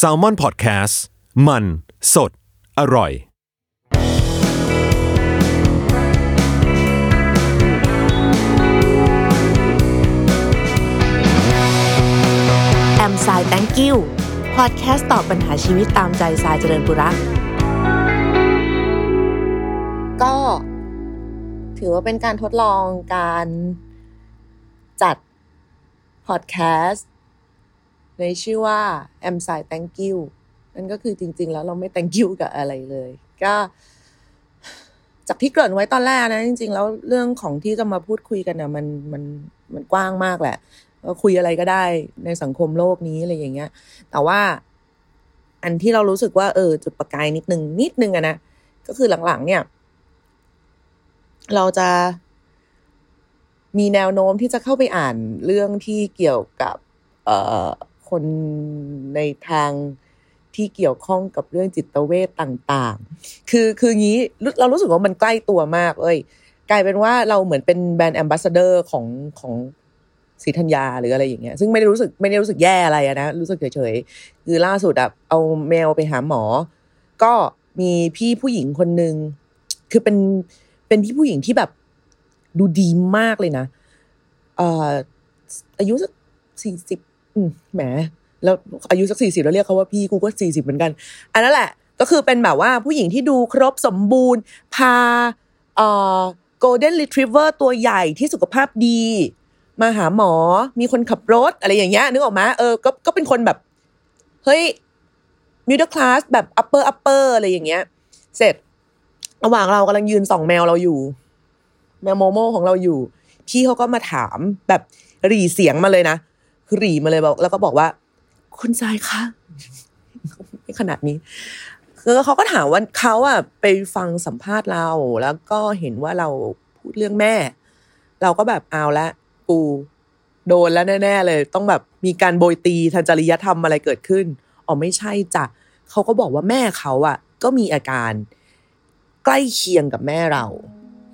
s a l ม o n PODCAST มัน สด อร่อย แอมสาย thank you พอดแคสต์ตอบปัญหาชีวิตตามใจสายเจริญบุรักก็ถือว่าเป็นการทดลองการจัดพอดแคสต์ ในชื่อว่า Am s i Thank You นั่นก็คือจริง ๆ แล้วเราไม่ thank you กับอะไรเลย ก็ จากที่เกริ่นไว้ตอนแรกนะ จริง ๆ แล้วเรื่องของที่จะมาพูดคุยกันนะมันมันมันกว้างมากแหละก็คุยอะไรก็ได้ในสังคมโลกนี้อะไรอย่างเงี้ย แต่ว่า อันที่เรารู้สึกว่า เออ จุดประกายนิดนึงนิดนึงอะนะก็คือหลังๆ เนี่ย เราจะมีแนวโน้มที่จะเข้าไปอ่านเรื่องที่เกี่ยวกับ เอ่อ คนในทางที่เกี่ยวข้องกับเรื่องจิตเวทต่างๆ คือคืองี้เรารู้สึกว่ามันใกล้ตัวมาก เอ้ย กลายเป็นว่าเราเหมือนเป็นแบรนด์แอมบาสเดอร์ของของสีธัญญาหรืออะไรอย่างเงี้ย ซึ่งไม่ได้รู้สึกไม่ได้รู้สึกแย่อะไรนะ รู้สึกเฉยๆ คือล่าสุดอะเอาแมวไปหาหมอ ก็มีพี่ผู้หญิงคนหนึ่งคือเป็นเป็นพี่ผู้หญิงที่แบบดูดีมากเลยนะ เอ่ออายุสักสี่สิบ แหม แล้วอายุสักสี่สิบแล้วเรียกเขาว่าพี่กูก็สี่สิบเหมือนกัน อันนั้นแหละ ก็คือเป็นแบบว่าผู้หญิงที่ดูครบสมบูรณ์ พาเอ่อ golden retriever ตัวใหญ่ที่สุขภาพดี มาหาหมอมีคนขับรถอะไรอย่างเงี้ยนึกออกไหมเออก็ก็เป็นคนแบบ เฮ้ย middle class แบบ upper upper อะไรอย่างเงี้ย เสร็จ ระหว่างเรากำลังยืนส่องแมวเราอยู่ แมวโมโมของเราอยู่ พี่เขาก็มาถามแบบรีเสียงมาเลยนะ คือรีมาเลยบอกแล้วก็บอกว่า คุณทรายคะไม่ขนาดนี้คือเขาก็ถามว่าเขาอะไปฟังสัมภาษณ์เรา แล้วก็เห็นว่าเราพูดเรื่องแม่ เราก็แบบเอาละกูโดนแล้วแน่ ๆ เลย ต้องแบบมีการโบยตีทางจริยธรรมอะไรเกิดขึ้นอ๋อไม่ใช่จ้ะเขาก็บอกว่าแม่เขาอะก็มีอาการ ใกล้เคียงกับแม่เรา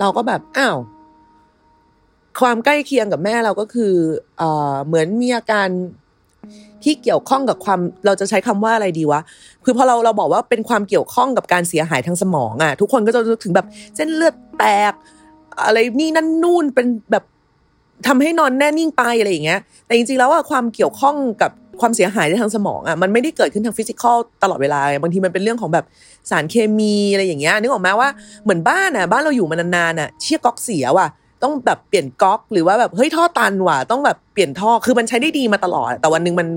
เราก็แบบอ้าว ความใกล้เคียงกับแม่เราก็คือเอ่อเหมือนมีอาการที่เกี่ยวข้องกับความเราจะใช้คำว่าอะไรดีวะ คือพอเราเราบอกว่าเป็นความเกี่ยวข้องกับการเสียหายทางสมองอะ่ะ ทุกคนก็จะนึกถึงแบบเส้นเลือดแตก อะไรนี่นั่นนู่นเป็นแบบทำให้นอนแน่นิ่งไปอะไรอย่างเงี้ย แต่จริงๆแล้วว่าความเกี่ยวข้องกับความเสียหายในทางสมองอะมันไม่ได้เกิดขึ้นทาง physical ตลอดเวลา บางทีมันเป็นเรื่องของแบบสารเคมีอะไรอย่างเงี้ยนึกออกไหมว่าเหมือนบ้านอะบ้านเราอยู่มานานๆอะเชี่ยก๊อกเสียว่ะ ต้องแบบเปลี่ยนก๊อกหรือว่าแบบเฮ้ยท่อตันว่ะต้องแบบเปลี่ยนท่อคือมันใช้ได้ดีมาตลอด แต่วันหนึ่งมัน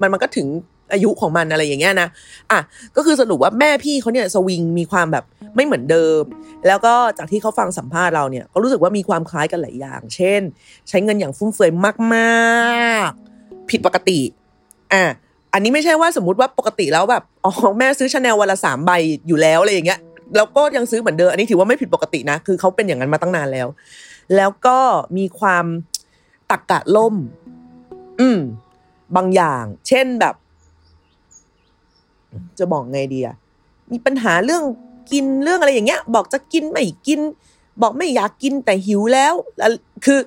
มันมันก็ถึงอายุของมันอะไรอย่างเงี้ยนะ อะ ก็คือสรุปว่าแม่พี่เขาเนี่ยสวิงมีความแบบไม่เหมือนเดิม แล้วก็จากที่เขาฟังสัมภาษณ์เราเนี่ยก็รู้สึกว่ามีความคล้ายกันหลายอย่าง เช่น ใช้เงินอย่างฟุ่มเฟือยมากๆ ผิดปกติ อะ อันนี้ไม่ใช่ว่าสมมติว่าปกติแล้วแบบอ๋อแม่ซื้อชาแนลวันละสามใบอยู่แล้วอะไรอย่างเงี้ยแล้วก็ยังซื้อเหมือนเดิมอันนี้ถือว่าไม่ผิดปกตินะ คือเขาเป็นอย่างนั้นมาตั้งนานแล้ว แล้วก็มีความตักกะล่ม อืม บางอย่าง เช่นแบบ จะบอกไงดีอะมีปัญหาเรื่องกินเรื่องอะไรอย่างเงี้ย บอกจะกินไม่กิน บอกไม่อยากกินแต่หิวแล้ว คือ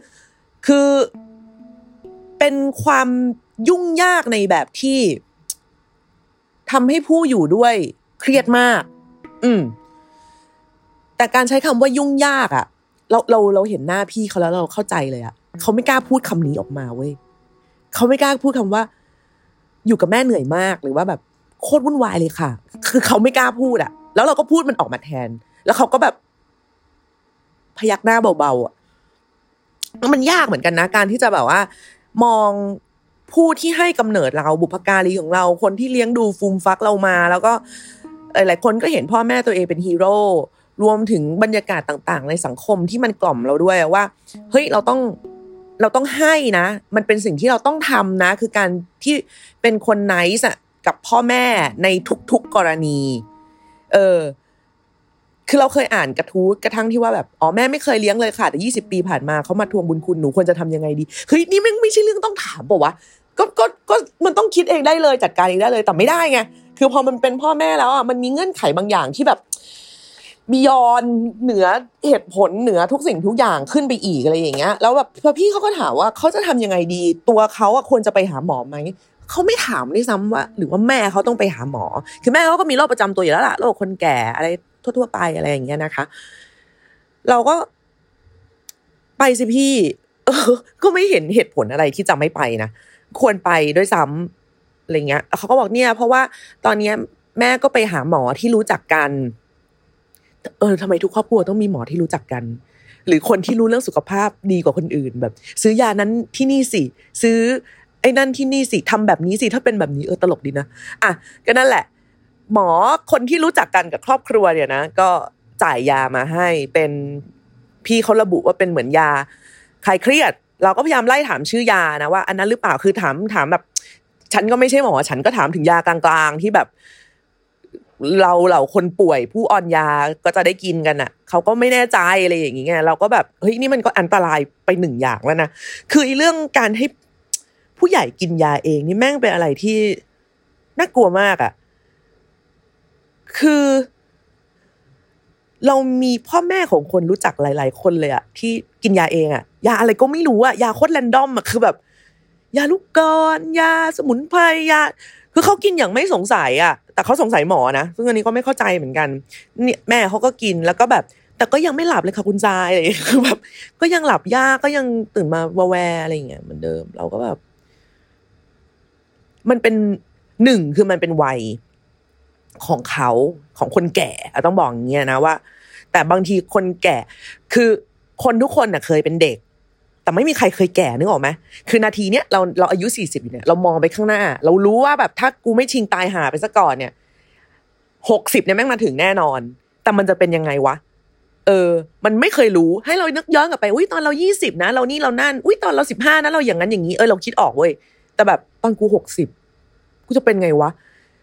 คือเป็นความยุ่งยากในแบบที่ทำให้ผู้อยู่ด้วยเครียดมาก อืม แต่การใช้คำว่ายุ่งยากอะ เราเราเราเห็นหน้าพี่เขาแล้วเราเข้าใจเลยอะเขาไม่กล้าพูดคำนี้ออกมาเว้ยเขาไม่กล้าพูดคำว่า อยู่กับแม่เหนื่อยมากหรือว่าแบบโคตรวุ่นวายเลยค่ะ คือเขาไม่กล้าพูดอะแล้วเราก็พูดมันออกมาแทน แล้วเขาก็แบบ พยักหน้าเบาๆอะมันยากเหมือนกันนะ การที่จะแบบว่า มองผู้ที่ให้กำเนิดเราบุพการีของเรา คนที่เลี้ยงดูฟูมฟักเรามา แล้วก็หลายคนก็เห็นพ่อแม่ตัวเองเป็นฮีโร่ รวมถึงบรรยากาศต่างๆ ในสังคมที่มันกล่อมเราด้วยว่าเฮ้ยเราต้องเราต้องให้นะ มันเป็นสิ่งที่เราต้องทำนะ คือการที่เป็นคนไนส์กับพ่อแม่ในทุกๆกรณี เออ คือเราเคยอ่านกระทู้กระทั่งที่ว่าแบบอ๋อแม่ไม่เคยเลี้ยงเลยค่ะแต่ยี่สิบปีผ่านมาเขามาทวงบุญคุณหนูควรจะทำยังไงดีเฮ้ยนี่ไม่ไม่ใช่เรื่องต้องถามป่าวะก็ก็ก็มันต้องคิดเองได้เลยจัดการเองได้เลยแต่ไม่ได้ไงคือพอมันเป็นพ่อแม่แล้วอะมันมีเงื่อนไขบางอย่างที่แบบ บียอนเหนือเหตุผลเหนือทุกสิ่งทุกอย่างขึ้นไปอีกอะไรอย่างเงี้ยแล้วแบบพอพี่เขาก็ถามว่าเขาจะทำยังไงดี ตัวเขาอะควรจะไปหาหมอไหมเขาไม่ถามด้วยซ้ำว่า หรือว่าแม่เขาต้องไปหาหมอ คือแม่เขาก็มีโรคประจำตัวอยู่แล้วล่ะโรคคนแก่อะไรทั่วๆไปอะไรอย่างเงี้ยนะคะ เราก็ไปสิพี่เออก็ไม่เห็นเหตุผลอะไรที่จะไม่ไปนะควรไปด้วยซ้ำอะไรเงี้ยเขาก็บอกเนี่ย เพราะว่าตอนเนี้ยแม่ก็ไปหาหมอที่รู้จักกัน เออทำไมทุกครอบครัวต้องมีหมอที่รู้จักกัน หรือคนที่รู้เรื่องสุขภาพดีกว่าคนอื่น แบบ ซื้อยานั้นที่นี่สิซื้อไอ้นั่นที่นี่สิทำแบบนี้สิถ้าเป็นแบบนี้เออตลกดีนะอะก็นั่นแหละ หมอคนที่รู้จักกันกับครอบครัวเนี่ยนะก็จ่ายยามาให้เป็นพี่เขาระบุว่าเป็นเหมือนยาคลายเครียด เราก็พยายามไล่ถามชื่อยานะว่า อันนั้นหรือเปล่าคือถามถามแบบ ฉันก็ไม่ใช่หมอ ฉันก็ถามถึงยากลางๆที่แบบ เราเหล่าคนป่วยผู้อ่อนยาก็จะได้กินกันอะเขาก็ไม่แน่ใจอะไรอย่างเงี้ยเราก็แบบเฮ้ยนี่มันก็อันตรายไปหนึ่งอย่างแล้วนะคือเรื่องการให้ผู้ใหญ่กินยาเองนี่แม่งเป็นอะไรที่น่ากลัวมากอะ คือ เรามีพ่อแม่ของคนรู้จักหลาย ๆ คนเลยอะที่กินยาเองอะยาอะไรก็ไม่รู้อะยาโคตรแรนดอมอะคือแบบ ยาลูกกรอนยาสมุนไพรยา คือเขากินอย่างไม่สงสัยอะ แต่เขาสงสัยหมอนะซึ่งอันนี้ก็ไม่เข้าใจเหมือนกันเนี่ยแม่เขาก็กินแล้วก็แบบ แต่ก็ยังไม่หลับเลยค่ะคุณทรายอะไรคือแบบ ก็ยังหลับยากก็ยังตื่นมาวาแวอะไรอย่างเงี้ยเหมือนเดิม เราก็แบบ มันเป็นหนึ่งคือมันเป็นวัยของเขาของคนแก่ต้องบอกอย่างเงี้ยนะว่า แต่บางทีคนแก่ คือคนทุกคนน่ะเคยเป็นเด็ก แต่ไม่มีใครเคยแก่นึกออกไหมคือนาทีเนี้ยเราเราอายุสี่สิบเนี่ยเรามองไปข้างหน้า เรารู้ว่าแบบถ้ากูไม่ชิงตายหาไปซะก่อนเนี่ยหกสิบเนี่ยแม่งมาถึงแน่นอน แต่มันจะเป็นยังไงวะ เออ มันไม่เคยรู้ให้เรานึกย้อนกลับไปอุ้ยตอนเรายี่สิบนะ เรานี่เรานั่นอุ้ยตอนเราสิบห้านะเราอย่างนั้นอย่างนี้เออเราคิดออกเว้ยแต่แบบตอนกูหกสิบกูจะเป็นไงวะ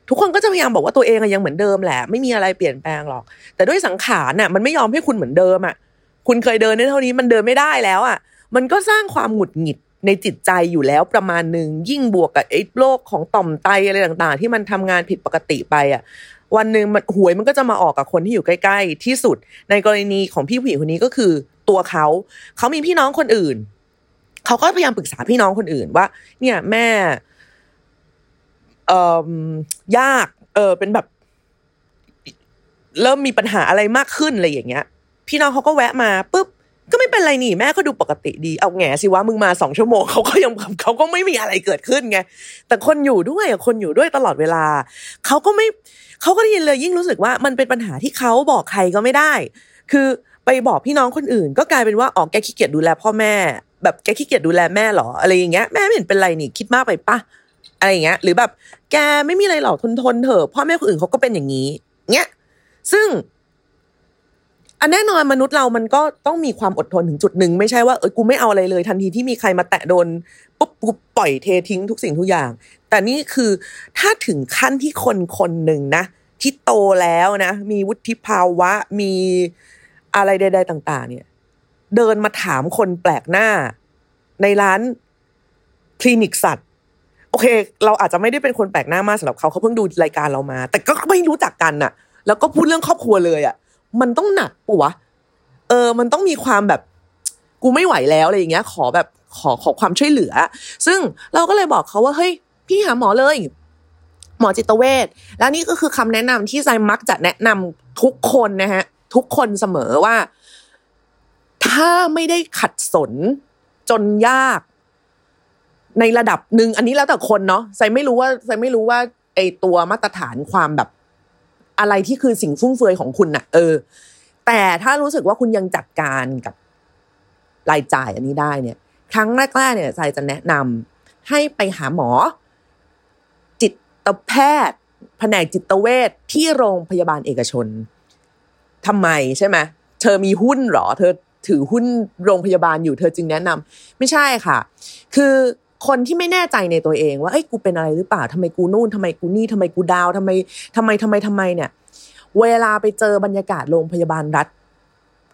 ทุกคนก็จะพยายามบอกว่าตัวเองยังเหมือนเดิมแหละ ไม่มีอะไรเปลี่ยนแปลงหรอก แต่ด้วยสังขารน่ะ มันไม่ยอมให้คุณเหมือนเดิมอะ คุณเคยเดินได้เท่านี้มันเดินไม่ได้แล้วอะ มันก็สร้างความหงุดหงิดในจิตใจอยู่แล้วประมาณหนึ่งยิ่งบวกกับไอ้โรคของต่อมไตอะไรต่าง ๆ ที่มันทำงานผิดปกติไปอะวันหนึ่งมันหวยมันก็จะมาออกกับคนที่อยู่ใกล้ ๆ ที่สุด ในกรณีของพี่ผู้หญิงคนนี้ก็คือตัวเขาเขามีพี่น้องคนอื่นเขาก็พยายามปรึกษาพี่น้องคนอื่นว่า เนี่ยแม่เอ่อยาก เออเป็นแบบ เริ่มมีปัญหาอะไรมากขึ้นอะไรอย่างเงี้ย พี่น้องเขาก็แวะมาปุ๊บ ก็ไม่เป็นไรนี่แม่ก็ดูปกติดีเอาแง่สิว่ามึงมาสองชั่วโมงเขาก็ยังเขาก็ไม่มีอะไรเกิดขึ้นไงแต่คนอยู่ด้วยคนอยู่ด้วยตลอดเวลาเขาก็ไม่เขาก็ได้ยินเลยยิ่งรู้สึกว่ามันเป็นปัญหาที่เขาบอกใครก็ไม่ได้ คือไปบอกพี่น้องคนอื่น ก็กลายเป็นว่าอ๋อแกขี้เกียจดูแลพ่อแม่ แบบแกขี้เกียจดูแลแม่หรออะไรอย่างเงี้ยแม่ไม่เห็นเป็นไรนี่คิดมากไปปะอะไรอย่างเงี้ย หรือแบบ แกไม่มีอะไรหรอกทนทนเถอะพ่อแม่คนอื่นเขาก็เป็นอย่างนี้เงี้ยซึ่ง อันแน่นอนมนุษย์เรามันก็ต้องมีความอดทนถึงจุดหนึ่งไม่ใช่ว่าเออกูไม่เอาอะไรเลย ทันทีที่มีใครมาแตะโดนปุ๊บกูปล่อยเททิ้งทุกสิ่งทุกอย่าง แต่นี่คือถ้าถึงขั้นที่คนคนหนึ่งนะที่โตแล้วนะ มีวุฒิภาวะมีอะไรใด ๆ ต่าง ๆ เนี่ย เดินมาถามคนแปลกหน้า ในร้านคลินิกสัตว์ โอเค เราอาจจะไม่ได้เป็นคนแปลกหน้ามากสำหรับเขาเขาเพิ่งดูรายการเรามา แต่ก็ไม่รู้จักกันน่ะ แล้วก็พูดเรื่องครอบครัวเลยอะ มันต้องหนักปะวะเออ มันต้องมีความแบบ กูไม่ไหวแล้วอะไรอย่างเงี้ย ขอแบบขอขอความช่วยเหลือ ซึ่งเราก็เลยบอกเขาว่าเฮ้ย พี่หาหมอเลย หมอจิตเวชแล้วนี่ก็คือคำแนะนำที่ไซมักจะแนะนำทุกคนนะฮะ ทุกคนเสมอว่า ถ้าไม่ได้ขัดสนจนยาก ในระดับหนึ่งอันนี้แล้วแต่คนเนาะไซไม่รู้ว่าไซไม่รู้ว่า ไอตัวมาตรฐานความแบบ อะไรที่คือสิ่งฟุ่มเฟือยของคุณน่ะ เออ แต่ถ้ารู้สึกว่าคุณยังจัดการกับรายจ่ายอันนี้ได้เนี่ย ครั้งแรกๆเนี่ยใจจะแนะนำให้ไปหาหมอ จิตแพทย์ แผนกจิตเวชที่โรงพยาบาลเอกชนทำไมใช่ไหมเธอมีหุ้นหรอ เธอถือหุ้นโรงพยาบาลอยู่เธอจึงแนะนำไม่ใช่ค่ะ คือ คนที่ไม่แน่ใจในตัวเอง ว่าเอ้ยกูเป็นอะไรหรือเปล่าทำไมกูนู่นทำไมกูนี่ทำไมกูดาวทำไมทำไมทำไมทำไมเนี่ย เวลาไปเจอบรรยากาศโรงพยาบาลรัฐ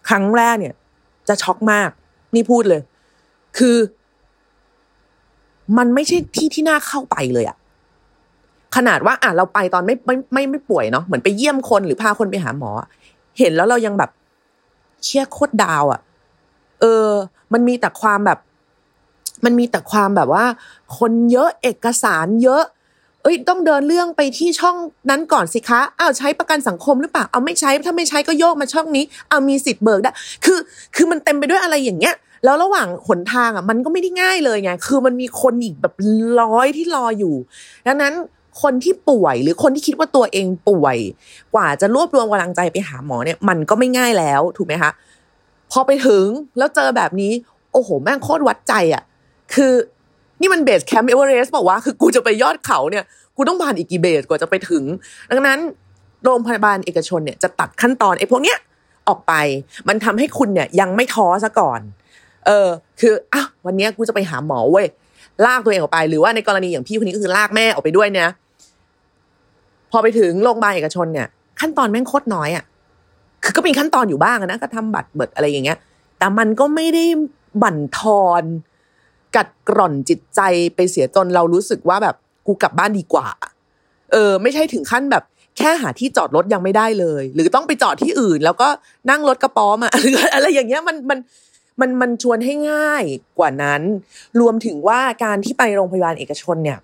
ครั้งแรกเนี่ย จะช็อกมาก นี่พูดเลย คือ มันไม่ใช่ที่ที่น่าเข้าไปเลยอะขนาดว่าอะเราไปตอนไม่ไม่ไม่ไม่ป่วยเนาะเหมือนไปเยี่ยมคนหรือพาคนไปหาหมอ เห็นแล้วเรายังแบบเชี่ยโคตรดาวอะ่ะ เออ มันมีแต่ความแบบ มันมีแต่ความแบบว่า คนเยอะเอกสารเยอะ เอ้ยต้องเดินเรื่องไปที่ช่องนั้นก่อนสิคะอ้าวใช้ประกันสังคมหรือเปล่าเอาไม่ใช้ถ้าไม่ใช้ก็โยกมาช่องนี้ เอามีสิทธิ์เบิกได้คือ คือมันเต็มไปด้วยอะไรอย่างเงี้ยแล้วระหว่างหนทางอะมันก็ไม่ได้ง่ายเลยไง คือมันมีคนอีกแบบร้อยที่รออยู่ ดังนั้นคนที่ป่วยหรือคนที่คิดว่าตัวเองป่วย กว่าจะรวบรวมกำลังใจไปหาหมอเนี่ย มันก็ไม่ง่ายแล้วถูกไหมคะ พอไปถึงแล้วเจอแบบนี้ โอ้โห แม่งโคตรวัดใจอะ คือนี่มัน base camp เอเวอเรสต์บอกว่าคือกูจะไปยอดเขาเนี่ย กูต้องผ่านอีกกี่ base กว่าจะไปถึง ดังนั้น โรงพยาบาลเอกชนเนี่ยจะตัดขั้นตอนไอ้พวกเนี้ยออกไป มันทำให้คุณเนี่ยยังไม่ท้อซะก่อน เออ คืออะวันนี้กูจะไปหาหมอเว้ย ลากตัวเองออกไป หรือว่าในกรณีอย่างพี่คนนี้ก็คือลากแม่ออกไปด้วยเนี่ย พอไปถึงโรงพยาบาลเอกชนเนี่ย ขั้นตอนแม่งโคตรน้อยอะ คือก็มีขั้นตอนอยู่บ้างนะ ก็ทำบัตรเบิดอะไรอย่างเงี้ย แต่มันก็ไม่ได้บั่นทอน กัดกร่อนจิตใจไปเสียจนเรารู้สึกว่าแบบกูกลับบ้านดีกว่า เออ ไม่ใช่ถึงขั้นแบบแค่หาที่จอดรถยังไม่ได้เลย หรือต้องไปจอดที่อื่น แล้วก็นั่งรถกระป๋อมาหรืออะไรอย่างเงี้ยมันมันมันมันชวนให้ง่ายกว่านั้น รวมถึงว่าการที่ไปโรงพยาบาลเอกชนเนี่ย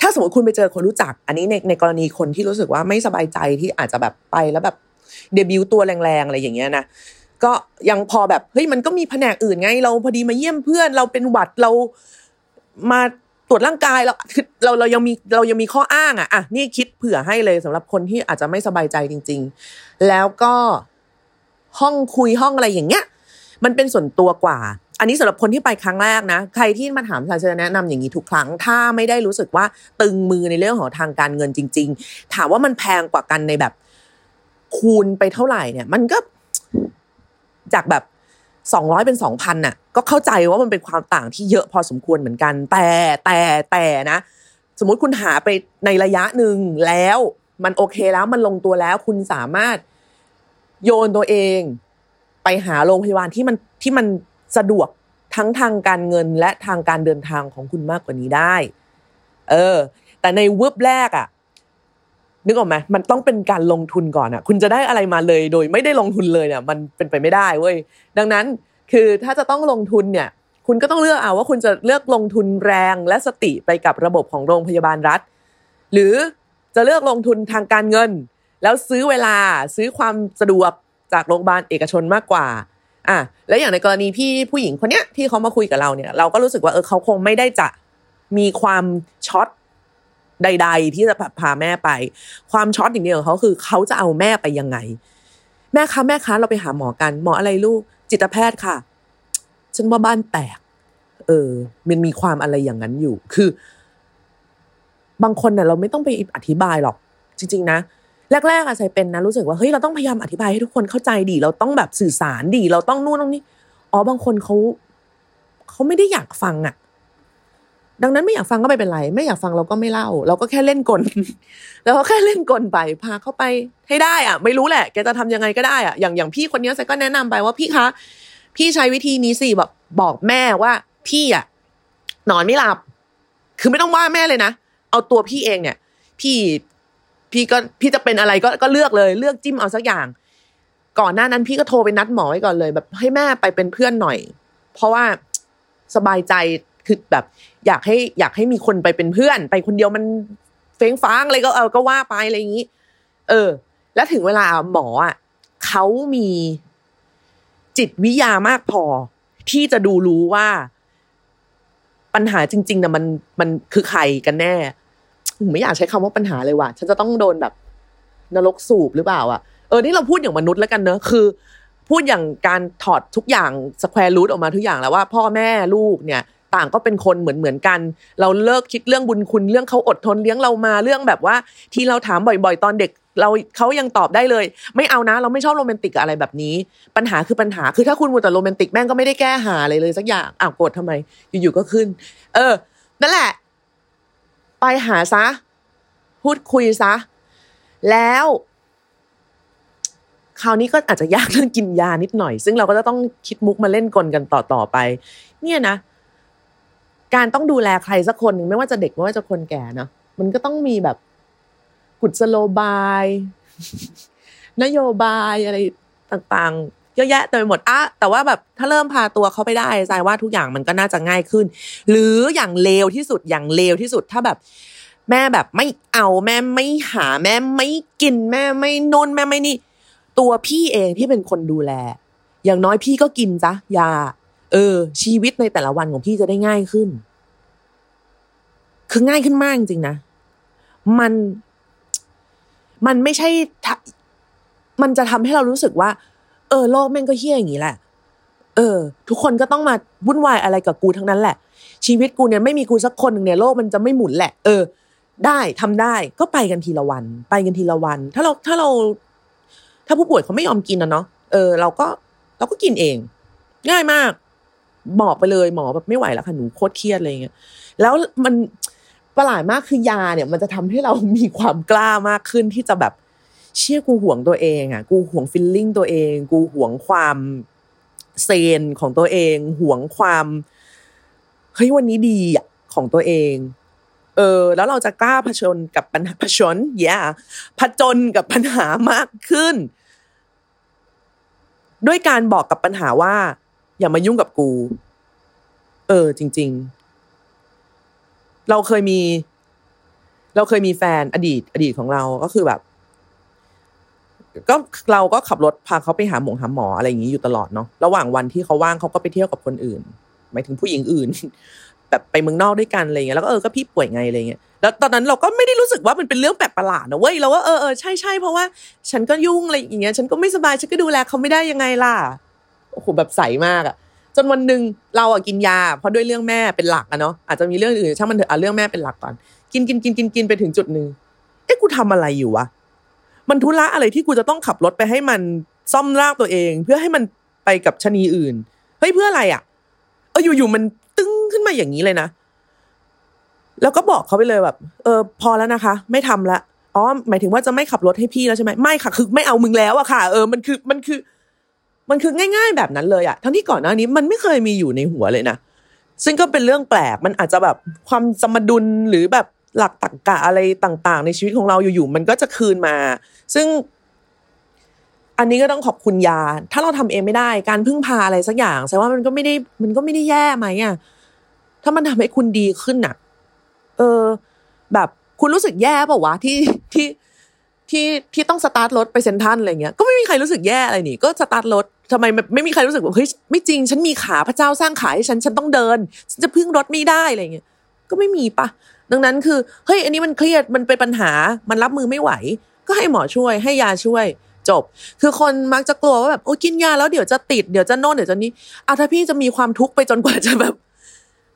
ถ้าสมมติคุณไปเจอคนรู้จัก อันนี้ในในกรณีคนที่รู้สึกว่าไม่สบายใจที่อาจจะแบบไปแล้วแบบเดบิวต์ตัวแรงๆอะไรอย่างเงี้ยนะ ก็ยังพอแบบเฮ้ยมันก็มีแผนกอื่นไง เราพอดีมาเยี่ยมเพื่อนเราเป็นหวัดเรามาตรวจร่างกายเราเราเรายังมีเรายังมีข้ออ้างอะอะนี่คิดเผื่อให้เลยสำหรับคนที่อาจจะไม่สบายใจจริง ๆ แล้วก็ห้องคุยห้องอะไรอย่างเงี้ย มันเป็นส่วนตัวกว่า อันนี้สำหรับคนที่ไปครั้งแรกนะ ใครที่มาถามสายจะแนะนำอย่างนี้ทุกครั้ง ถ้าไม่ได้รู้สึกว่าตึงมือในเรื่องของทางการเงินจริง ๆ ถามว่ามันแพงกว่ากันในแบบคูณไปเท่าไหร่เนี่ย มันก็ จากแบบสองร้อยเป็นสองพันน่ะก็เข้าใจว่ามันเป็นความต่างที่เยอะพอสมควรเหมือนกัน แต่แต่แต่นะ สมมุติคุณหาไปในระยะหนึ่งแล้วมันโอเคแล้วมันลงตัวแล้ว คุณสามารถโยนตัวเอง ไปหาโรงพยาบาลที่มันที่มันสะดวกทั้งทางการเงินและทางการเดินทางของคุณมากกว่านี้ได้ เออ แต่ในวืบแรกอะ่ะ นึกออกไหมมันต้องเป็นการลงทุนก่อนอะ่ะ คุณจะได้อะไรมาเลยโดยไม่ได้ลงทุนเลยเนี่ย มันเป็นไปไม่ได้เว้ยดังนั้นคือถ้าจะต้องลงทุนเนี่ย คุณก็ต้องเลือกเอาว่าคุณจะเลือกลงทุนแรงและสติไปกับระบบของโรงพยาบาลรัฐ หรือจะเลือกลงทุนทางการเงิน แล้วซื้อเวลาซื้อความสะดวกจากโรงพยาบาลเอกชนมากกว่าอะแล้วอย่างในกรณีพี่ผู้หญิงคนเนี้ยที่เขามาคุยกับเราเนี่ย เราก็รู้สึกว่าเออเขาคงไม่ได้จะมีความช็อต ใด ๆ ที่จะพาแม่ไป ความช็อตอย่างเดียวของเขาคือเขาจะเอาแม่ไปยังไง แม่คะแม่คะเราไปหาหมอกัน หมออะไรลูก จิตแพทย์ค่ะฉันว่าบ้านแตก เออ มันมีความอะไรอย่างนั้นอยู่ คือ บางคนเนี่ยเราไม่ต้องไปอธิบายหรอก จริง ๆ นะแรกๆอะใส่เป็นนะรู้สึกว่าเฮ้ยเราต้องพยายามอธิบายให้ทุกคนเข้าใจดี เราต้องแบบสื่อสารดี เราต้องนู่นต้องนี่อ๋อบางคนเขาเขาไม่ได้อยากฟังอะ ดังนั้นไม่อยากฟังก็ไม่เป็นไร ไม่อยากฟังเราก็ไม่เล่า เราก็แค่เล่นกลแล้วก็แค่เล่นกลไปพาเขาไปให้ได้อะไม่รู้แหละ แกจะทำยังไงก็ได้อะอย่างอย่างพี่คนนี้ใส่ก็แนะนำไปว่าพี่คะ พี่ใช้วิธีนี้สิแบบบอกแม่ว่า พี่อะนอนไม่หลับ คือไม่ต้องว่าแม่เลยนะเอาตัวพี่เองเนี่ย พี่พี่ก็พี่จะเป็นอะไรก็ก็เลือกเลย เลือกจิ้มเอาสักอย่าง ก่อนหน้านั้นพี่ก็โทรไปนัดหมอไว้ก่อนเลย แบบให้แม่ไปเป็นเพื่อนหน่อย เพราะว่าสบายใจ คือแบบอยากให้อยากให้มีคนไปเป็นเพื่อน ไปคนเดียวมันเฟ้งฟ้างอะไรก็เออก็ว่าไปอะไรอย่างนี้ เออ แล้วถึงเวลาหมออะเขามีจิตวิทยามากพอ ที่จะดูรู้ว่าปัญหาจริงๆนะมันมันคือใครกันแน่ไม่อยากใช้คำว่าปัญหาเลยว่ะ ฉันจะต้องโดนแบบ นรกสูบหรือเปล่า อะเออนี่เราพูดอย่างมนุษย์แล้วกันเนอะคือ พูดอย่างการถอดทุกอย่างสแควร์รูทออกมาทุกอย่างแล้วว่า พ่อแม่ลูกเนี่ย ต่างก็เป็นคนเหมือนเหมือนกัน เราเลิกคิดเรื่องบุญคุณเรื่องเขาอดทนเลี้ยงเรามาเรื่องแบบว่า ที่เราถามบ่อย ๆ ตอนเด็กเราเขายังตอบได้เลย ไม่เอานะ เราไม่ชอบโรแมนติกอะไรแบบนี้ ปัญหาคือปัญหาคือถ้าคุณมัวแต่โรแมนติกแม่งก็ไม่ได้แก้หาอะไรเลยสักอย่างอ้าวโกรธทำไม อยู่ๆก็ขึ้น เออ นั่นแหละ ไปหาซะ พูดคุยซะ แล้ว คราวนี้ก็อาจจะยากเรื่องกินยานิดหน่อย ซึ่งเราก็จะต้องคิดมุกมาเล่นกลกันต่อต่อไป เนี่ยนะ การต้องดูแลใครสักคนหนึ่งไม่ว่าจะเด็กไม่ว่าจะคนแก่เนาะมันก็ต้องมีแบบกุศโลบาย นโยบายอะไรต่างๆ เยอะแยะเต็มไปหมดอะแต่ว่าแบบถ้าเริ่มพาตัวเขาไปได้ใจว่าทุกอย่างมันก็น่าจะง่ายขึ้น หรืออย่างเลวที่สุดอย่างเลวที่สุดถ้าแบบ แม่แบบไม่เอาแม่ไม่หาแม่ไม่กินแม่ไม่นนแม่ไม่นี่ ตัวพี่เองที่เป็นคนดูแล อย่างน้อยพี่ก็กินจ้ะยา เออ ชีวิตในแต่ละวันของพี่จะได้ง่ายขึ้น คือง่ายขึ้นมากจริงนะ มัน มันไม่ใช่ทะมันจะทำให้เรารู้สึกว่า เออ โลกแม่งก็เฮี้ยอย่างนี้แหละ เออ ทุกคนก็ต้องมาวุ่นวายอะไรกับกูทั้งนั้นแหละ ชีวิตกูเนี่ยไม่มีกูสักคนหนึ่งเนี่ยโลกมันจะไม่หมุนแหละ เออ ได้ทำได้ ก็ไปกันทีละวัน ไปกันทีละวัน ถ้าเราถ้าเรา ถ้าผู้ป่วยเขาไม่ยอมกินนะเนาะ เออ เราก็เราก็กินเอง ง่ายมาก บอกไปเลยหมอแบบไม่ไหวแล้วค่ะหนูโคตรเครียดอะไรเงี้ยแล้วมันประหลาดมากคือยาเนี่ยมันจะทำให้เรามีความกล้ามากขึ้นที่จะแบบเชื่อกูห่วงตัวเองอะกูห่วงฟิลลิ่งตัวเอง กูห่วงความเซนของตัวเอง ห่วงความเฮ้ยวันนี้ดีอะของตัวเอง เออ แล้วเราจะกล้าผชนกับปัญหาผชนแย่ผจญกับปัญหามากขึ้น ด้วยการบอกกับปัญหาว่า อย่ามายุ่งกับกู เออ จริง ๆ เราเคยมี เราเคยมีแฟนอดีต อดีตของเราก็คือแบบ ก็เราก็ขับรถพาเขาไปหาหมอหาหมออะไรอย่างนี้อยู่ตลอดเนาะระหว่างวันที่เขาว่างเขาก็ไปเที่ยวกับคนอื่นหมายถึงผู้หญิงอื่น แบบไปเมืองนอกด้วยกันอะไรเงี้ยแล้วก็เออก็พี่ป่วยไงอะไรเงี้ยแล้วตอนนั้นเราก็ไม่ได้รู้สึกว่ามันเป็นเรื่องแปลกประหลาดนะเว้ยเราว่าเออเออใช่ใช่เพราะว่า ฉันก็ยุ่งอะไรอย่างเงี้ยฉันก็ไม่สบายฉันก็ดูแลเขาไม่ได้ยังไงล่ะ โอ้โหแบบใสมากอะจนวันหนึ่งเราอะกินยา เพราะด้วยเรื่องแม่เป็นหลักอะเนาะอาจจะมีเรื่องอื่นช่างมันเถอะเอาเรื่องแม่เป็นหลักก่อน กินกินกินกินกินไปถึงจุดหนึ่งเอ๊ะกูทำอะไรอยู่วะมันธุระอะไรที่กูจะต้องขับรถไปให้มันซ่อมร่างตัวเอง เพื่อให้มันไปกับชะนีอื่นเฮ้ยเพื่ออะไรอะเอออยู่ๆมันตึ้งขึ้นมาอย่างนี้เลยนะแล้วก็บอกเขาไปเลยแบบ เออ พอแล้วนะคะ ไม่ทำละอ๋อหมายถึงว่าจะไม่ขับรถให้พี่แล้วใช่ไหมไม่ค่ะ คือไม่เอามึงแล้วอะค่ะ เออมันคือมันคือ มันคือง่าย ๆ แบบนั้นเลยอะทั้งที่ก่อนหน้านี้มันไม่เคยมีอยู่ในหัวเลยนะซึ่งก็เป็นเรื่องแปลกมันอาจจะแบบความสมดุลหรือแบบหลักตรรกะอะไรต่าง ๆ ในชีวิตของเราอยู่ๆมันก็จะคืนมา ซึ่ง อันนี้ก็ต้องขอบคุณยา ถ้าเราทำเองไม่ได้ การพึ่งพาอะไรสักอย่างแสดงว่ามันก็ไม่ได้มันก็ไม่ได้แย่ไหมอะถ้ามันทำให้คุณดีขึ้นอะเออ แบบคุณรู้สึกแย่เปล่าวะที่ที่ที่ที่ต้องสตาร์ทรถไปเซ็นทัลอะไรเงี้ยก็ไม่มีใครรู้สึกแย่อะไรนี่ ก็สตาร์ทรถ ทำไมไม่มีใครรู้สึกว่าเฮ้ยไม่จริง ฉันมีขาพระเจ้าสร้างขาให้ฉันฉันต้องเดิน ฉันจะพึ่งรถไม่ได้อะไรเงี้ยก็ไม่มีปะดังนั้นคือเฮ้ยอันนี้มันเครียดมันเป็นปัญหามันรับมือไม่ไหว ก็ให้หมอช่วยให้ยาช่วยจบ คือคนมักจะกลัวว่าแบบโอ้กินยาแล้วเดี๋ยวจะติดเดี๋ยวจะโน่นเดี๋ยวจะนี้อะถ้าพี่จะมีความทุกข์ไปจนกว่าจะแบบ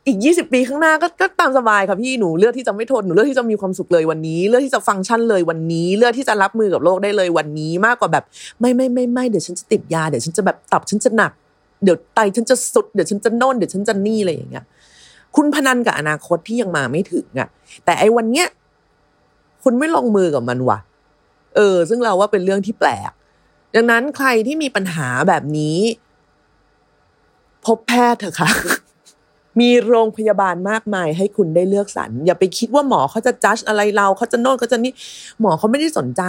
อีกยี่สิบปีข้างหน้าก็ก็ตามสบายค่ะพี่หนูเลือกที่จะไม่ทนหนูเลือกที่จะมีความสุขเลยวันนี้ เลือกที่จะฟังก์ชันเลยวันนี้ เลือกที่จะรับมือกับโลกได้เลยวันนี้มากกว่าแบบไม่ไม่ไม่ไม่เดี๋ยวฉันจะติดยาเดี๋ยวฉันจะแบบตับฉันจะหนัก เดี๋ยวไตฉันจะสุดเดี๋ยวฉันจะโน่นเดี๋ยวฉันจะนี่อะไรอย่างเงี้ย คุณพนันกับอนาคตที่ยังมาไม่ถึงอะแต่ไอ้วันเนี้ยคุณไม่ลงมือกับมันว่ะ เออ ซึ่งเราว่าเป็นเรื่องที่แปลก ดังนั้นใครที่มีปัญหาแบบนี้ พบแพทย์เถอะค่ะ มีโรงพยาบาลมากมายให้คุณได้เลือกสรรอย่าไปคิดว่าหมอเขาจะจัดอะไรเราเขาจะโน่นเขาจะนี่หมอเขาไม่ได้สนใจ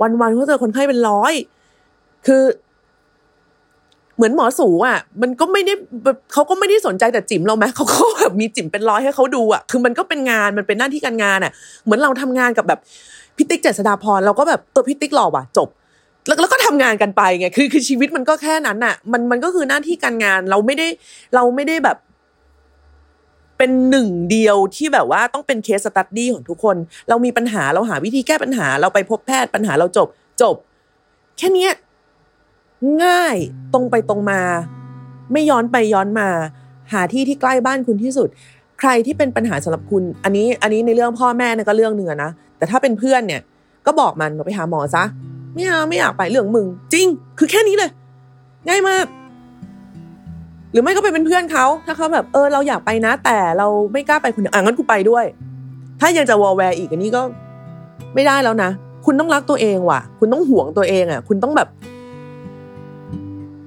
วันๆเขาเจอคนไข้เป็นร้อย คือ เหมือนหมอสูอะ มันก็ไม่ได้แบบเขาก็ไม่ได้สนใจแต่จิ๋มเราไหมเขาก็แบบมีจิ๋มเป็นร้อยให้เขาดูอะคือมันก็เป็นงานมันเป็นหน้าที่การงานอะ เหมือนเราทำงานกับแบบพิติกเจษฎาพรเราก็แบบเออพิติกหล่อว่ะจบแล้วแล้วก็ทำงานกันไปไงคือคือชีวิตมันก็แค่นั้นน่ะ มันมันก็คือหน้าที่การงานเราไม่ได้เราไม่ได้แบบ เป็นหนึ่งเดียวที่แบบว่าต้องเป็นเคสสตัดดี้ของทุกคน เรามีปัญหาเราหาวิธีแก้ปัญหา เราไปพบแพทย์ปัญหาเราจบจบ แค่นี้ง่ายตรงไปตรงมา ไม่ย้อนไปย้อนมา หาที่ที่ใกล้บ้านคุณที่สุด ใครที่เป็นปัญหาสำหรับคุณ อันนี้อันนี้ในเรื่องพ่อแม่เนี่ยก็เรื่องเนื้อนะแต่ถ้าเป็นเพื่อนเนี่ย ก็บอกมันไปหาหมอซะไม่เอาไม่อยากไปเรื่องมึง จริง คือแค่นี้เลย ง่ายมาก หรือไม่ก็ไปเป็นเพื่อนเขาถ้าเขาแบบเออเราอยากไปนะ แต่เราไม่กล้าไปคนเดียวอะงั้นกูไปด้วย ถ้ายังจะวอลแวร์อีกอันนี้ก็ไม่ได้แล้วนะ คุณต้องรักตัวเองว่ะ คุณต้องห่วงตัวเองอะ คุณต้องแบบ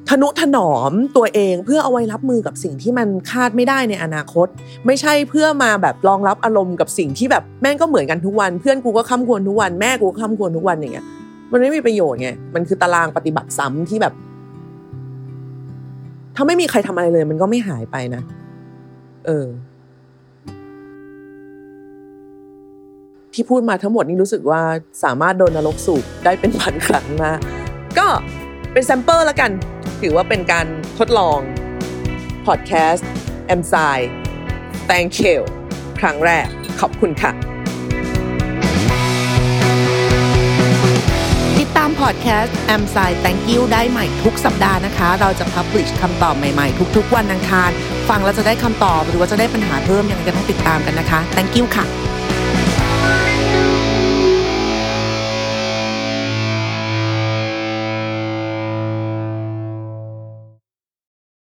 ทนุถนอมตัวเองเพื่อเอาไว้รับมือกับสิ่งที่มันคาดไม่ได้ในอนาคต ไม่ใช่เพื่อมาแบบรองรับอารมณ์กับสิ่งที่แบบแม่งก็เหมือนกันทุกวัน เพื่อนกูก็ค้ำควรทุกวันแม่กูก็ค้ำควรทุกวันอย่างเงี้ยมันไม่มีประโยชน์ไงมันคือตารางปฏิบัติซ้ำที่แบบ ถ้าไม่มีใครทำอะไรเลย มันก็ไม่หายไปนะ เออ ที่พูดมาทั้งหมดนี่รู้สึกว่าสามารถโดนนรกสูบได้เป็นพันครั้งนะก็เป็น sample แล้วกัน ถือว่าเป็นการทดลองพอดแคสต์แอมไซ thank you ครั้งแรกขอบคุณค่ะ พอดแคสต์ a m s i Thank You ได้ใหม่ทุกสัปดาห์นะคะ เราจะ publish คำตอบใหม่ๆ ทุกๆ วันอังคาร ฟังแล้วจะได้คำตอบหรือว่าจะได้ปัญหาเพิ่มยังไงก็ต้องติดตามกันนะคะ Thank you ค่ะ